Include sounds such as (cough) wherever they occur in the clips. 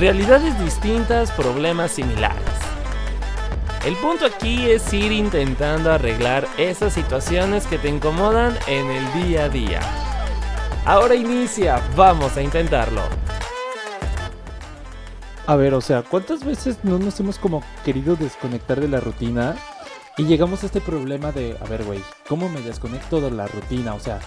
Realidades distintas, problemas similares. El punto aquí es ir intentando arreglar esas situaciones que te incomodan en el día a día. Ahora inicia, vamos a intentarlo. A ver, o sea, ¿cuántas veces no nos hemos como querido desconectar de la rutina? Y llegamos a este problema de, a ver, güey, ¿cómo me desconecto de la rutina? O sea,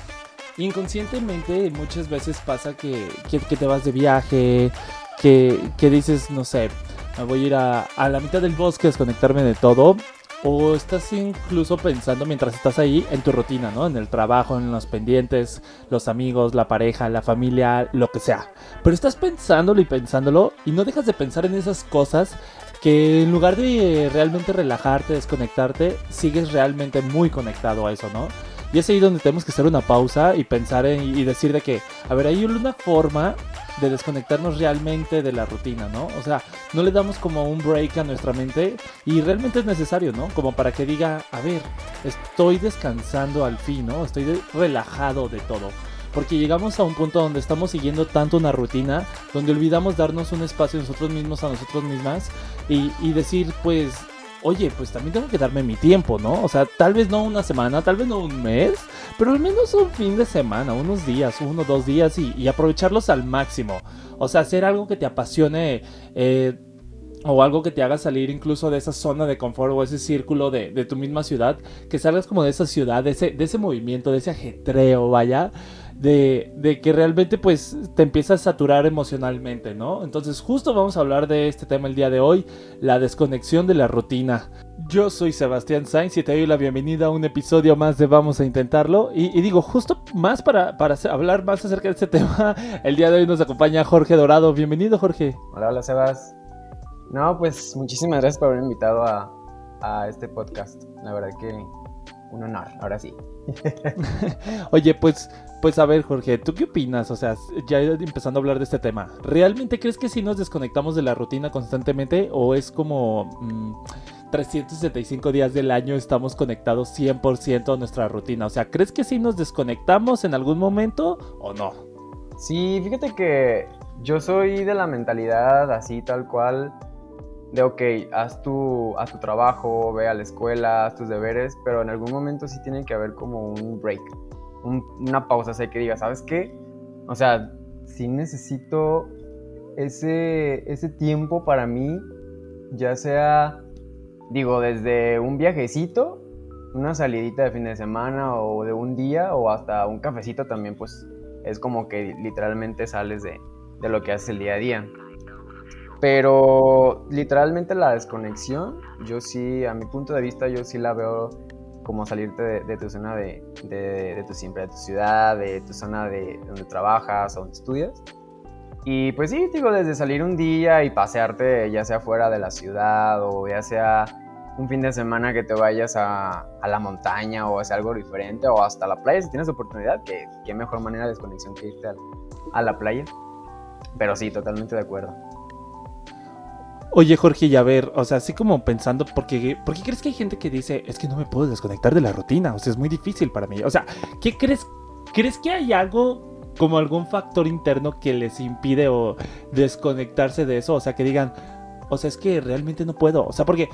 inconscientemente muchas veces pasa que, que, te vas de viaje, que, que, dices, no sé, me voy a ir a, a la mitad del bosque a desconectarme de todo o estás incluso pensando mientras estás ahí en tu rutina, ¿no? En el trabajo, en los pendientes, los amigos, la pareja, la familia, lo que sea. Pero estás pensándolo y pensándolo y no dejas de pensar en esas cosas que en lugar de realmente relajarte, desconectarte, sigues realmente muy conectado a eso, ¿no? Y es ahí donde tenemos que hacer una pausa y pensar en, y decir de que, a ver, hay una forma de desconectarnos realmente de la rutina, ¿no? O sea, no le damos como un break a nuestra mente y realmente es necesario, ¿no? Como para que diga, a ver, estoy descansando al fin, ¿no? Estoy relajado de todo. Porque llegamos a un punto donde estamos siguiendo tanto una rutina, donde olvidamos darnos un espacio nosotros mismos a nosotros mismas y, y decir, pues, oye, pues también tengo que darme mi tiempo, ¿no? O sea, tal vez no una semana, tal vez no un mes, pero al menos un fin de semana, unos días, uno dos días y, aprovecharlos al máximo. O sea, hacer algo que te apasione. Eh, o algo que te haga salir incluso de esa zona de confort o ese círculo de, de tu misma ciudad, que salgas como de esa ciudad, de ese, de ese movimiento, de ese ajetreo, vaya, de, que realmente pues te empiezas a saturar emocionalmente, ¿no? Entonces justo vamos a hablar de este tema el día de hoy, la desconexión de la rutina. Yo soy Sebastián Sainz y te doy la bienvenida a un episodio más de Vamos a Intentarlo. Y, digo, justo más para, para, hablar más acerca de este (laughs) tema, el día de hoy nos acompaña Jorge Dorado. Bienvenido Jorge. Hola, hola Sebas. No, pues muchísimas gracias por haberme invitado a, a este podcast. La verdad que un honor, ahora sí. (laughs) Oye, pues pues a ver, Jorge, ¿tú qué opinas? O sea, ya empezando a hablar de este tema, ¿realmente crees que si nos desconectamos de la rutina constantemente o es como 375 mm, días del año estamos conectados 100% a nuestra rutina? O sea, ¿crees que si nos desconectamos en algún momento o no? Sí, fíjate que yo soy de la mentalidad así tal cual de, ok, haz tu, haz tu trabajo, ve a la escuela, haz tus deberes, pero en algún momento sí tiene que haber como un break una pausa, o que diga, ¿sabes qué? O sea, si necesito ese, ese tiempo para mí, ya sea, digo, desde un viajecito, una salidita de fin de semana o de un día o hasta un cafecito también, pues es como que literalmente sales de, de lo que haces el día a día. Pero literalmente la desconexión, yo sí, a mi punto de vista, yo sí la veo como salirte de, tu zona de, de, tu siempre, de tu ciudad, de tu zona de donde trabajas o donde estudias. Y pues sí, digo, desde salir un día y pasearte ya sea fuera de la ciudad o ya sea un fin de semana que te vayas a, a la montaña o hacer algo diferente o hasta la playa si tienes oportunidad, que qué mejor manera de desconexión que irte a la playa. Pero sí, totalmente de acuerdo. Oye, Jorge, y a ver, o sea, así como pensando, porque, ¿por qué crees que hay gente que dice, es que no me puedo desconectar de la rutina? O sea, es muy difícil para mí. O sea, ¿qué crees? ¿Crees que hay algo como algún factor interno que les impide o desconectarse de eso? O sea, que digan, o sea, es que realmente no puedo. O sea, porque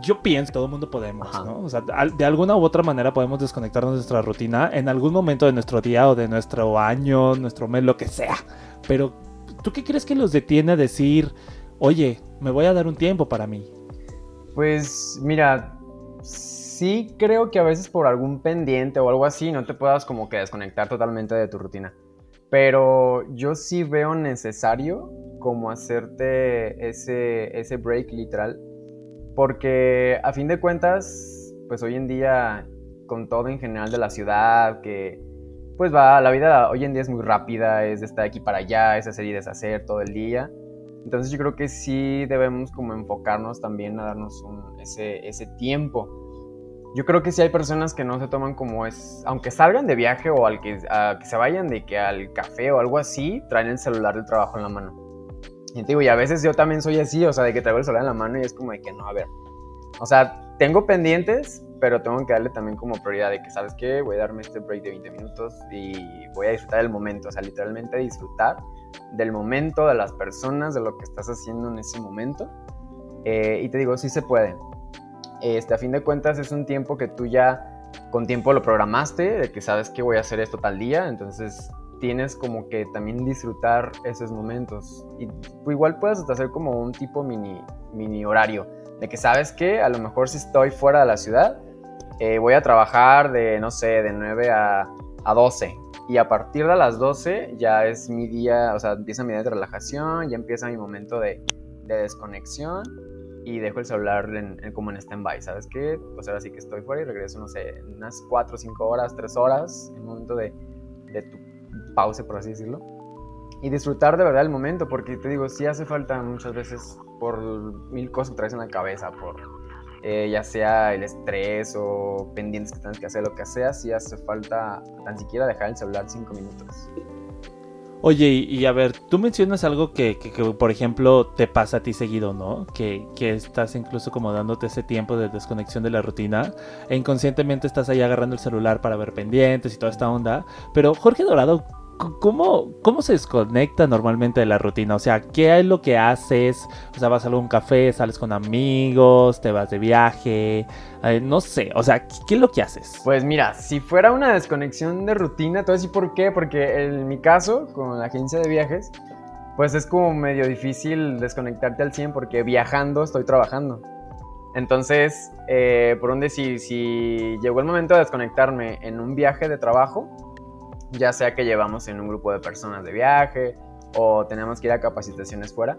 yo pienso que todo el mundo podemos, ¿no? O sea, de alguna u otra manera podemos desconectarnos de nuestra rutina en algún momento de nuestro día o de nuestro año, nuestro mes, lo que sea. Pero, ¿tú qué crees que los detiene a decir, oye, me voy a dar un tiempo para mí. Pues mira, sí creo que a veces por algún pendiente o algo así no te puedas como que desconectar totalmente de tu rutina. Pero yo sí veo necesario como hacerte ese, ese break literal. Porque a fin de cuentas, pues hoy en día, con todo en general de la ciudad, que pues va, la vida hoy en día es muy rápida, es de estar aquí para allá, es hacer y deshacer todo el día. Entonces yo creo que sí debemos como enfocarnos también a darnos ese, ese tiempo. Yo creo que sí hay personas que no se toman como es, aunque salgan de viaje o al que, que se vayan de que al café o algo así, traen el celular del trabajo en la mano. Y te digo, y a veces yo también soy así, o sea, de que traigo el celular en la mano y es como de que no, a ver. O sea, tengo pendientes, pero tengo que darle también como prioridad de que, ¿sabes qué? Voy a darme este break de 20 minutos y voy a disfrutar del momento, o sea, literalmente disfrutar del momento, de las personas, de lo que estás haciendo en ese momento. Eh, y te digo, sí se puede. Este, a fin de cuentas es un tiempo que tú ya con tiempo lo programaste, de que sabes que voy a hacer esto tal día, entonces tienes como que también disfrutar esos momentos. Y igual puedes hacer como un tipo mini, mini horario, de que sabes que a lo mejor si estoy fuera de la ciudad, eh, voy a trabajar de, no sé, de 9 a, a 12. Y a partir de las 12 ya es mi día, o sea, empieza mi día de relajación, ya empieza mi momento de, de desconexión y dejo el celular en, como en stand-by, ¿sabes qué? Pues ahora sí que estoy fuera y regreso, no sé, unas 4, 5 horas, 3 horas, en momento de, de tu pausa, por así decirlo. Y disfrutar de verdad el momento, porque te digo, sí hace falta muchas veces por mil cosas que traes en la cabeza, por eh, ya sea el estrés o pendientes que tienes que hacer, lo que sea, sí hace falta tan siquiera dejar el celular 5 minutos. Oye, y, a ver, tú mencionas algo que, por ejemplo, te pasa a ti seguido, ¿no? Que, que, estás incluso como dándote ese tiempo de desconexión de la rutina e inconscientemente estás ahí agarrando el celular para ver pendientes y toda esta onda. Pero Jorge Dorado, ¿Cómo, ¿Cómo se desconecta normalmente de la rutina? O sea, ¿qué es lo que haces? O sea, vas a algún café, sales con amigos, te vas de viaje, eh, no sé, o sea, ¿qué es lo que haces? Pues mira, si fuera una desconexión de rutina, te voy a decir por qué, porque en mi caso, con la agencia de viajes, pues es como medio difícil desconectarte al 100 porque viajando estoy trabajando. Entonces, eh, por un decir, si llegó el momento de desconectarme en un viaje de trabajo, ya sea que llevamos en un grupo de personas de viaje o tenemos que ir a capacitaciones fuera,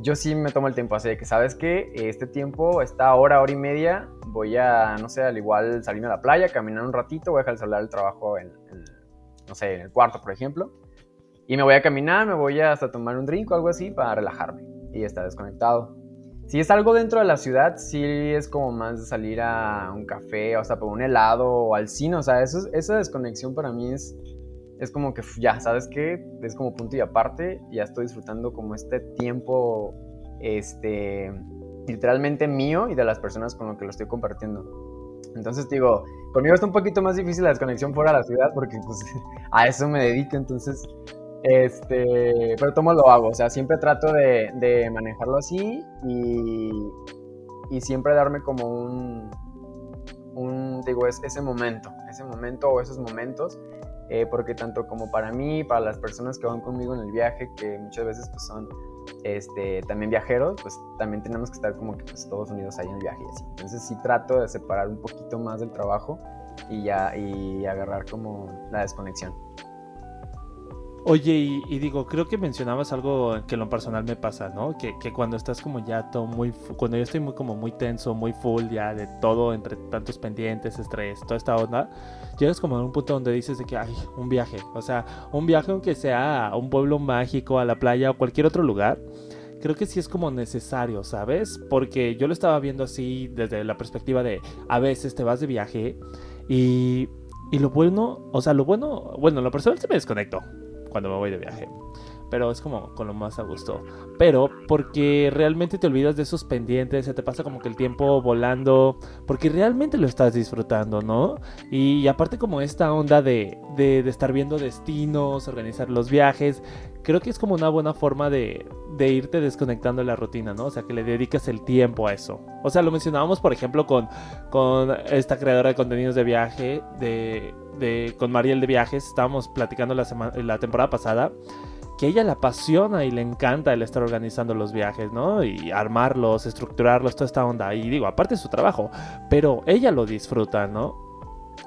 yo sí me tomo el tiempo así de que, ¿sabes que Este tiempo, esta hora, hora y media, voy a, no sé, al igual salir a la playa, caminar un ratito, voy a dejar el celular del trabajo en, no sé, en el cuarto, por ejemplo, y me voy a caminar, me voy a hasta tomar un drink o algo así para relajarme y estar desconectado. Si es algo dentro de la ciudad, sí es como más de salir a un café, o sea, por un helado o al cine, o sea, esa desconexión para mí es es como que ya, ¿sabes qué? Es como punto y aparte, ya estoy disfrutando como este tiempo, este, literalmente mío y de las personas con las que lo estoy compartiendo. Entonces digo, conmigo está un poquito más difícil la desconexión fuera de la ciudad porque pues (laughs) a eso me dedico, entonces, este, pero tomo lo hago, o sea, siempre trato de, de manejarlo así y, y siempre darme como un, un digo, es, ese momento, ese momento o esos momentos eh, porque tanto como para mí, para las personas que van conmigo en el viaje, que muchas veces pues, son este, también viajeros, pues también tenemos que estar como que pues, todos unidos ahí en el viaje y así. Entonces sí trato de separar un poquito más del trabajo y ya y agarrar como la desconexión. Oye, y, digo, creo que mencionabas algo que en lo personal me pasa, ¿no? Que, que, cuando estás como ya todo muy, cuando yo estoy muy como muy tenso, muy full ya de todo, entre tantos pendientes, estrés, toda esta onda, llegas como a un punto donde dices de que, hay un viaje, o sea, un viaje aunque sea a un pueblo mágico, a la playa o cualquier otro lugar, creo que sí es como necesario, ¿sabes? Porque yo lo estaba viendo así desde la perspectiva de, a veces te vas de viaje y... Y lo bueno, o sea, lo bueno, bueno, lo personal se me desconecto cuando me voy de viaje. Pero es como con lo más a gusto. Pero porque realmente te olvidas de esos pendientes, se te pasa como que el tiempo volando, porque realmente lo estás disfrutando, ¿no? Y, aparte como esta onda de, de, estar viendo destinos, organizar los viajes, creo que es como una buena forma de, irte desconectando de la rutina, ¿no? O sea, que le dedicas el tiempo a eso. O sea, lo mencionábamos, por ejemplo, con, esta creadora de contenidos de viaje, de con Mariel de Viajes, estábamos platicando la, la temporada pasada, que ella le apasiona y le encanta el estar organizando los viajes, ¿no? Y armarlos, estructurarlos, toda esta onda. Y digo, aparte de su trabajo, pero ella lo disfruta, ¿no?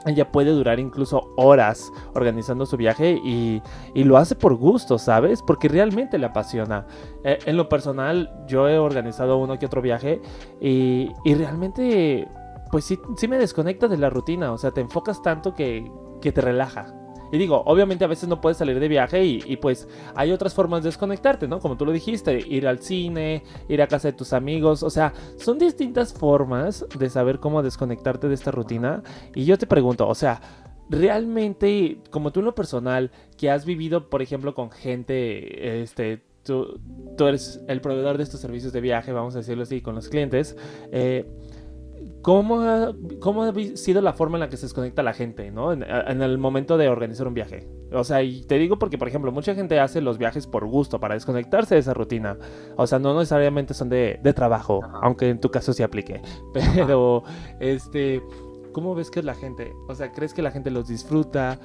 Ella puede durar incluso horas organizando su viaje y, lo hace por gusto, ¿sabes? Porque realmente le apasiona. Eh, en lo personal, yo he organizado uno que otro viaje y, y realmente pues sí, sí me desconecta de la rutina, o sea, te enfocas tanto que, que te relaja. Y digo, obviamente a veces no puedes salir de viaje y, pues hay otras formas de desconectarte, ¿no? Como tú lo dijiste, ir al cine, ir a casa de tus amigos, o sea, son distintas formas de saber cómo desconectarte de esta rutina. Y yo te pregunto, o sea, realmente, como tú en lo personal, que has vivido, por ejemplo, con gente, este, tú, tú eres el proveedor de estos servicios de viaje, vamos a decirlo así, con los clientes, eh, ¿Cómo ha, ¿Cómo ha sido la forma en la que se desconecta la gente, ¿no? En, el momento de organizar un viaje. O sea, y te digo porque, por ejemplo, mucha gente hace los viajes por gusto, para desconectarse de esa rutina. O sea, no necesariamente son de, de trabajo, aunque en tu caso sí aplique. (laughs) Pero, este, ¿cómo ves que es la gente? O sea, ¿crees que la gente los disfruta?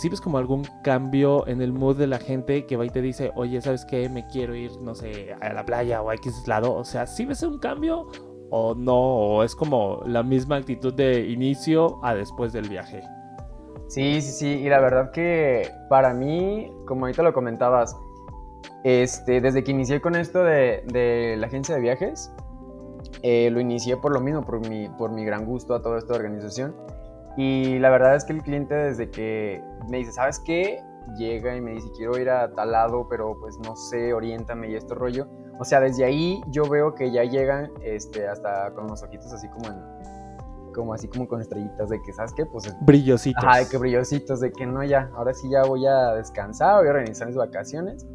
¿Sí ves como algún cambio en el mood de la gente que va y te dice, oye, ¿sabes qué? Me quiero ir, no sé, a la playa o a X lado. O sea, ¿sí ves un cambio o no? ¿O es como la misma actitud de inicio a después del viaje? Sí, sí, sí. Y la verdad que para mí, como ahorita lo comentabas, este, desde que inicié con esto de, la agencia de viajes, eh, lo inicié por lo mismo, por mi, por mi gran gusto a toda esta organización. Y la verdad es que el cliente desde que me dice, ¿sabes qué? Llega y me dice, quiero ir a tal lado, pero pues no sé, oriéntame y esto rollo. O sea, desde ahí yo veo que ya llegan este, hasta con los ojitos así como en, como así como con estrellitas de que, ¿sabes qué? Pues... Brillositos. Ajá, de que brillositos, de que no, ya, ahora sí ya voy a descansar, voy a organizar mis vacaciones.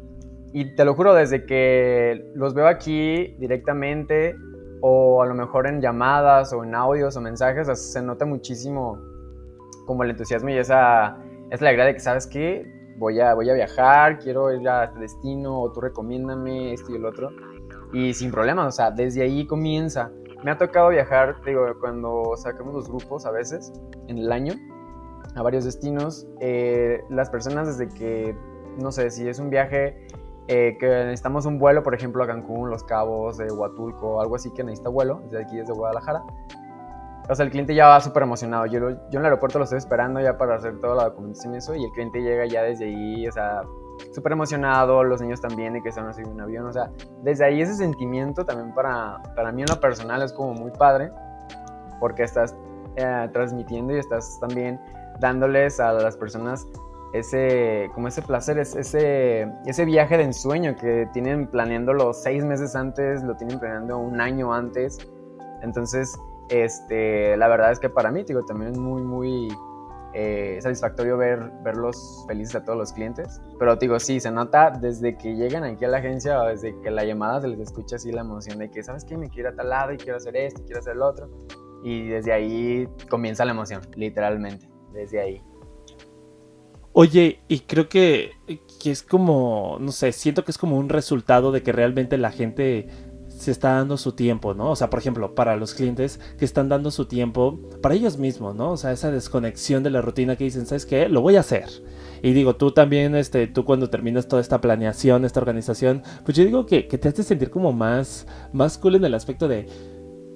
Y te lo juro, desde que los veo aquí directamente, o a lo mejor en llamadas, o en audios, o mensajes, se nota muchísimo como el entusiasmo y esa, esa alegría de que, ¿sabes qué? Voy a, voy a viajar, quiero ir a este destino, o tú recomiéndame esto y el otro. Y sin problemas, o sea, desde ahí comienza. Me ha tocado viajar, digo, cuando sacamos los grupos a veces en el año a varios destinos, eh, las personas desde que, no sé, si es un viaje eh, que necesitamos un vuelo, por ejemplo, a Cancún, Los Cabos, de Huatulco, algo así que necesita vuelo, desde aquí, desde Guadalajara. O sea, el cliente ya va súper emocionado. Yo, yo en el aeropuerto lo estoy esperando ya para hacer toda la documentación y eso, y el cliente llega ya desde ahí, o sea, súper emocionado, los niños también de que están así en un avión, o sea, desde ahí ese sentimiento también para, para mí en lo personal es como muy padre, porque estás eh, transmitiendo y estás también dándoles a las personas ese, como ese placer, ese, ese viaje de ensueño que tienen planeándolo seis meses antes, lo tienen planeando un año antes, entonces, este, la verdad es que para mí, digo, también es muy, muy eh, satisfactorio ver, verlos felices a todos los clientes. Pero digo, sí, se nota desde que llegan aquí a la agencia o desde que la llamada se les escucha así la emoción de que, ¿sabes qué? Me quiero ir a tal lado y quiero hacer esto y quiero hacer lo otro. Y desde ahí comienza la emoción, literalmente, desde ahí. Oye, y creo que, que es como, no sé, siento que es como un resultado de que realmente la gente se está dando su tiempo, ¿no? O sea, por ejemplo, para los clientes que están dando su tiempo para ellos mismos, ¿no? O sea, esa desconexión de la rutina que dicen, ¿sabes qué? Lo voy a hacer. Y digo, tú también, este, tú cuando terminas toda esta planeación, esta organización, pues yo digo que, que te hace sentir como más, más cool en el aspecto de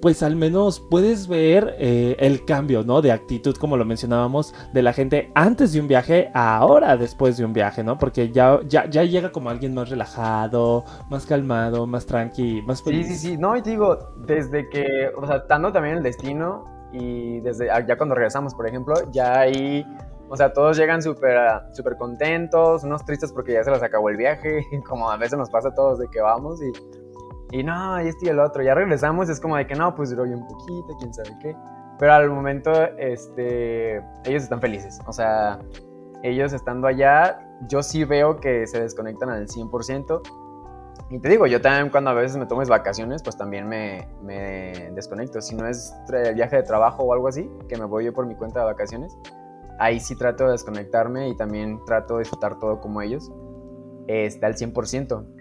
pues al menos puedes ver eh, el cambio, ¿no? De actitud, como lo mencionábamos, de la gente antes de un viaje a ahora después de un viaje, ¿no? Porque ya, ya, ya llega como alguien más relajado, más calmado, más tranqui, más feliz. Sí, sí, sí. No, y te digo, desde que, o sea, estando también el destino y desde ah, ya cuando regresamos, por ejemplo, ya ahí... O sea, todos llegan súper super contentos, unos tristes porque ya se les acabó el viaje, (laughs) como a veces nos pasa a todos de que vamos y y no, y este y el otro. Ya regresamos, es como de que no, pues duró un poquito, quién sabe qué. Pero al momento, este, ellos están felices. O sea, ellos estando allá, yo sí veo que se desconectan al 100%. Y te digo, yo también cuando a veces me tomo vacaciones, pues también me, me desconecto. Si no es viaje de trabajo o algo así, que me voy yo por mi cuenta de vacaciones, ahí sí trato de desconectarme y también trato de disfrutar todo como ellos, está al 100%.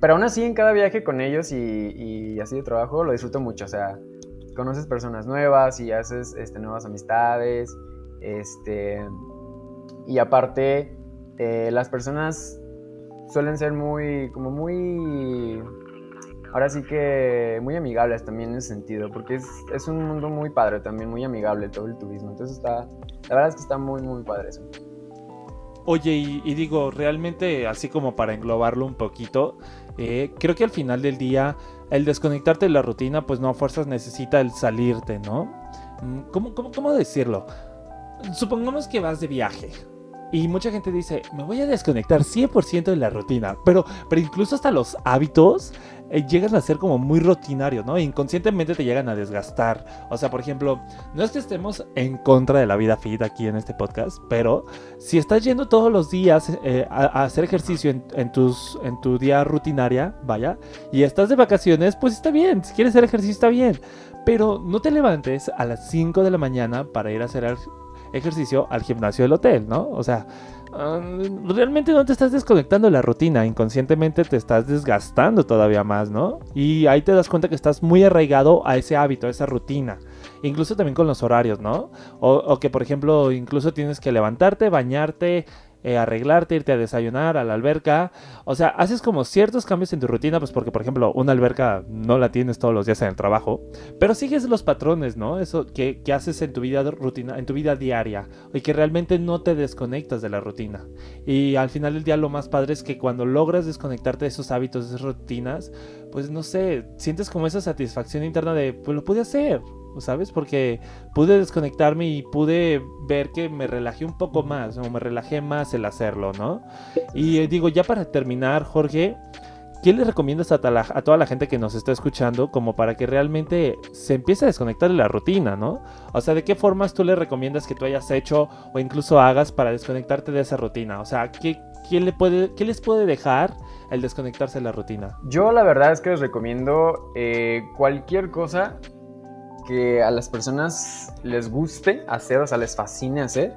Pero aún así, en cada viaje con ellos y, así de trabajo, lo disfruto mucho. O sea, conoces personas nuevas y haces este, nuevas amistades. Este, y aparte, eh, las personas suelen ser muy, como muy, ahora sí que muy amigables también en ese sentido, porque es, es un mundo muy padre también, muy amigable todo el turismo. Entonces está, la verdad es que está muy, muy padre eso. Oye, y, digo, realmente, así como para englobarlo un poquito, eh, creo que al final del día, el desconectarte de la rutina, pues no a fuerzas necesita el salirte, ¿no? Mm, ¿Cómo, cómo, cómo decirlo? Supongamos que vas de viaje, y mucha gente dice, me voy a desconectar 100% de la rutina. Pero, pero incluso hasta los hábitos eh, llegan a ser como muy rutinarios, ¿no? inconscientemente te llegan a desgastar. O sea, por ejemplo, no es que estemos en contra de la vida fit aquí en este podcast, pero si estás yendo todos los días eh, a, hacer ejercicio en, tus, en tu día rutinaria, vaya, y estás de vacaciones, pues está bien. Si quieres hacer ejercicio, está bien. Pero no te levantes a las 5 de la mañana para ir a hacer ejercicio al gimnasio del hotel, ¿no? O sea, realmente no te estás desconectando de la rutina, inconscientemente te estás desgastando todavía más, ¿no? Y ahí te das cuenta que estás muy arraigado a ese hábito, a esa rutina. Incluso también con los horarios, ¿no? O, o que, por ejemplo, incluso tienes que levantarte, bañarte, eh, arreglarte, irte a desayunar a la alberca. O sea, haces como ciertos cambios en tu rutina, pues porque, por ejemplo, una alberca no la tienes todos los días en el trabajo, pero sigues los patrones, ¿no? Eso que, que haces en tu vida rutina, en tu vida diaria, y que realmente no te desconectas de la rutina. Y al final del día lo más padre es que cuando logras desconectarte de esos hábitos, de esas rutinas, pues no sé, sientes como esa satisfacción interna de, pues lo pude hacer, ¿sabes? Porque pude desconectarme y pude ver que me relajé un poco más, o me relajé más el hacerlo, ¿no? Y eh, digo, ya para terminar, Jorge, ¿qué le recomiendas a, a, toda la gente que nos está escuchando como para que realmente se empiece a desconectar de la rutina, ¿no? O sea, ¿de qué formas tú le recomiendas que tú hayas hecho o incluso hagas para desconectarte de esa rutina? O sea, ¿qué, le puede, qué les puede dejar el desconectarse de la rutina? Yo la verdad es que les recomiendo eh, cualquier cosa que a las personas les guste hacer, o sea, les fascine hacer,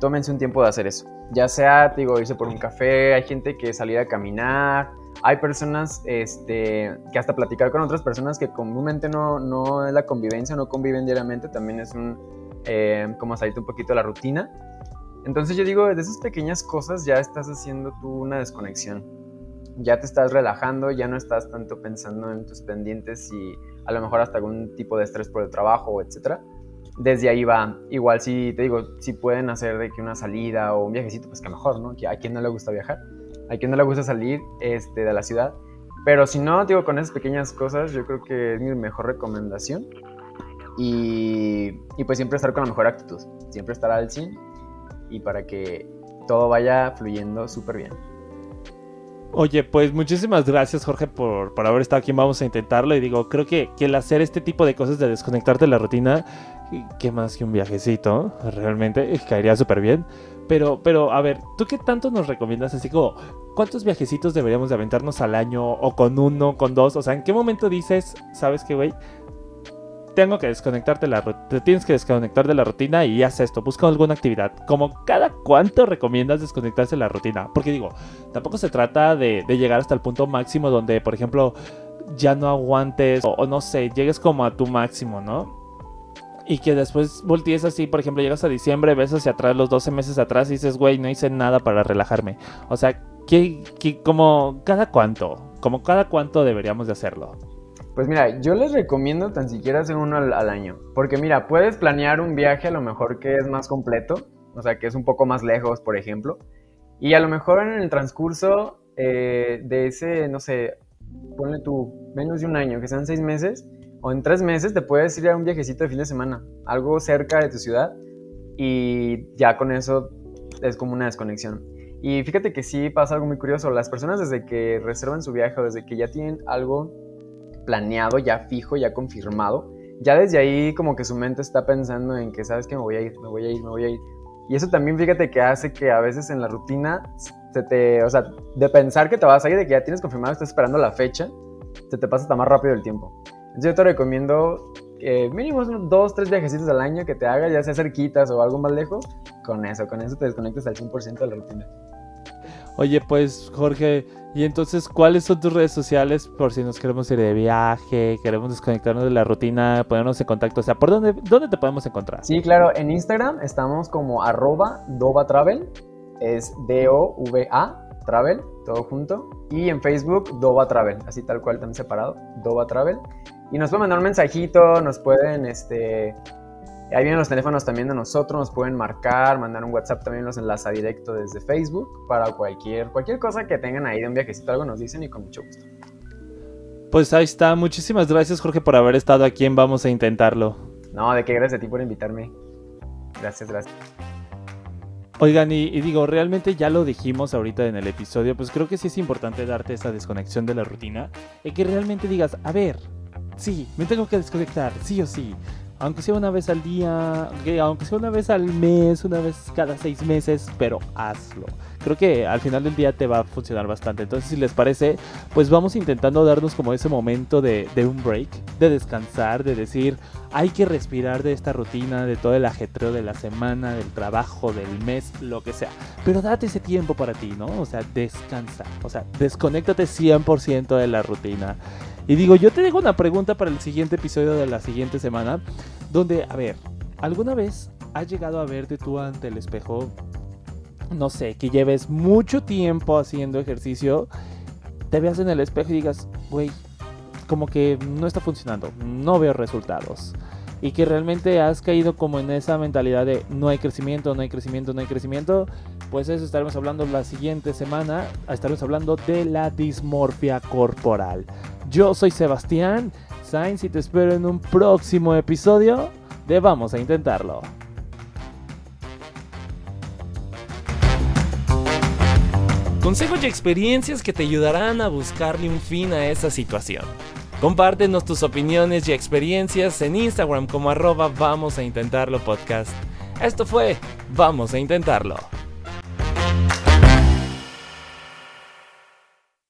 tómense un tiempo de hacer eso. Ya sea, digo, irse por un café, hay gente que salir a caminar, hay personas este, que hasta platicar con otras personas que comúnmente no, no es la convivencia, no conviven diariamente, también es un, eh, como salirte un poquito de la rutina. Entonces yo digo, de esas pequeñas cosas ya estás haciendo tú una desconexión. Ya te estás relajando, ya no estás tanto pensando en tus pendientes y a lo mejor hasta algún tipo de estrés por el trabajo, etcétera. Desde ahí va, igual si te digo, si pueden hacer de que una salida o un viajecito, pues que mejor, ¿no? A quien no le gusta viajar, a quien no le gusta salir este, de la ciudad. Pero si no, digo, con esas pequeñas cosas, yo creo que es mi mejor recomendación. Y, y pues siempre estar con la mejor actitud, siempre estar al 100 y para que todo vaya fluyendo súper bien. Oye, pues muchísimas gracias Jorge por, por, haber estado aquí. Vamos a intentarlo. Y digo, creo que, que, el hacer este tipo de cosas de desconectarte de la rutina, qué más que un viajecito, realmente caería súper bien. Pero, pero, a ver, ¿tú qué tanto nos recomiendas? Así como, ¿cuántos viajecitos deberíamos de aventarnos al año? ¿O con uno, con dos? O sea, ¿en qué momento dices, sabes qué, güey? Tengo que desconectarte la te tienes que desconectar de la rutina y haz esto, busca alguna actividad. Como cada cuánto recomiendas desconectarse de la rutina. Porque digo, tampoco se trata de, llegar hasta el punto máximo donde, por ejemplo, ya no aguantes o, no sé, llegues como a tu máximo, ¿no? Y que después voltees así, por ejemplo, llegas a diciembre, ves hacia atrás, los 12 meses atrás y dices, güey, no hice nada para relajarme. O sea, ¿qué, qué, como cada cuánto? Como cada cuánto deberíamos de hacerlo. Pues mira, yo les recomiendo tan siquiera hacer uno al, año. Porque mira, puedes planear un viaje a lo mejor que es más completo, o sea, que es un poco más lejos, por ejemplo. Y a lo mejor en el transcurso eh, de ese, no sé, ponle tú menos de un año, que sean seis meses, o en tres meses te puedes ir a un viajecito de fin de semana, algo cerca de tu ciudad, y ya con eso es como una desconexión. Y fíjate que sí pasa algo muy curioso, las personas desde que reservan su viaje o desde que ya tienen algo planeado, ya fijo, ya confirmado, ya desde ahí como que su mente está pensando en que sabes que me voy a ir, me voy a ir, me voy a ir. Y eso también fíjate que hace que a veces en la rutina se te, o sea, de pensar que te vas a ir, de que ya tienes confirmado, estás esperando la fecha, se te pasa hasta más rápido el tiempo. Entonces yo te recomiendo eh, mínimo dos, tres viajecitos al año que te hagas, ya sea cerquitas o algo más lejos, con eso, con eso te desconectas al 100% de la rutina. Oye, pues Jorge, y entonces, ¿cuáles son tus redes sociales por si nos queremos ir de viaje, queremos desconectarnos de la rutina, ponernos en contacto? O sea, ¿por dónde, dónde te podemos encontrar? Sí, claro, en Instagram estamos como arroba Dova Travel, es D-O-V-A Travel, todo junto. Y en Facebook, Dova Travel, así tal cual, también separado, Dova Travel. Y nos pueden mandar un mensajito, nos pueden este, Ahí vienen los teléfonos también de nosotros, nos pueden marcar, mandar un WhatsApp, también nos enlaza directo desde Facebook para cualquier, cualquier cosa que tengan ahí de un viajecito, algo nos dicen y con mucho gusto. Pues ahí está, muchísimas gracias Jorge por haber estado aquí en Vamos a Intentarlo. No, de qué gracias a ti por invitarme. Gracias, gracias. Oigan, y, y, digo, realmente ya lo dijimos ahorita en el episodio, pues creo que sí es importante darte esa desconexión de la rutina y que realmente digas, a ver, sí, me tengo que desconectar, sí o sí. Aunque sea una vez al día, aunque sea una vez al mes, una vez cada seis meses, pero hazlo. Creo que al final del día te va a funcionar bastante. Entonces, si les parece, pues vamos intentando darnos como ese momento de, de un break, de descansar, de decir, hay que respirar de esta rutina, de todo el ajetreo de la semana, del trabajo, del mes, lo que sea. Pero date ese tiempo para ti, ¿no? O sea, descansa. O sea, desconéctate 100% de la rutina. Y digo, yo te dejo una pregunta para el siguiente episodio de la siguiente semana, donde, a ver, ¿alguna vez has llegado a verte tú ante el espejo? No sé, que lleves mucho tiempo haciendo ejercicio, te veas en el espejo y digas, güey, como que no está funcionando, no veo resultados. Y que realmente has caído como en esa mentalidad de no hay crecimiento, no hay crecimiento, no hay crecimiento. Pues eso estaremos hablando la siguiente semana. Estaremos hablando de la dismorfia corporal. Yo soy Sebastián Sainz y te espero en un próximo episodio de Vamos a Intentarlo. Consejos y experiencias que te ayudarán a buscarle un fin a esa situación. Compártenos tus opiniones y experiencias en Instagram como arroba Vamos a Intentarlo Podcast. Esto fue Vamos a Intentarlo.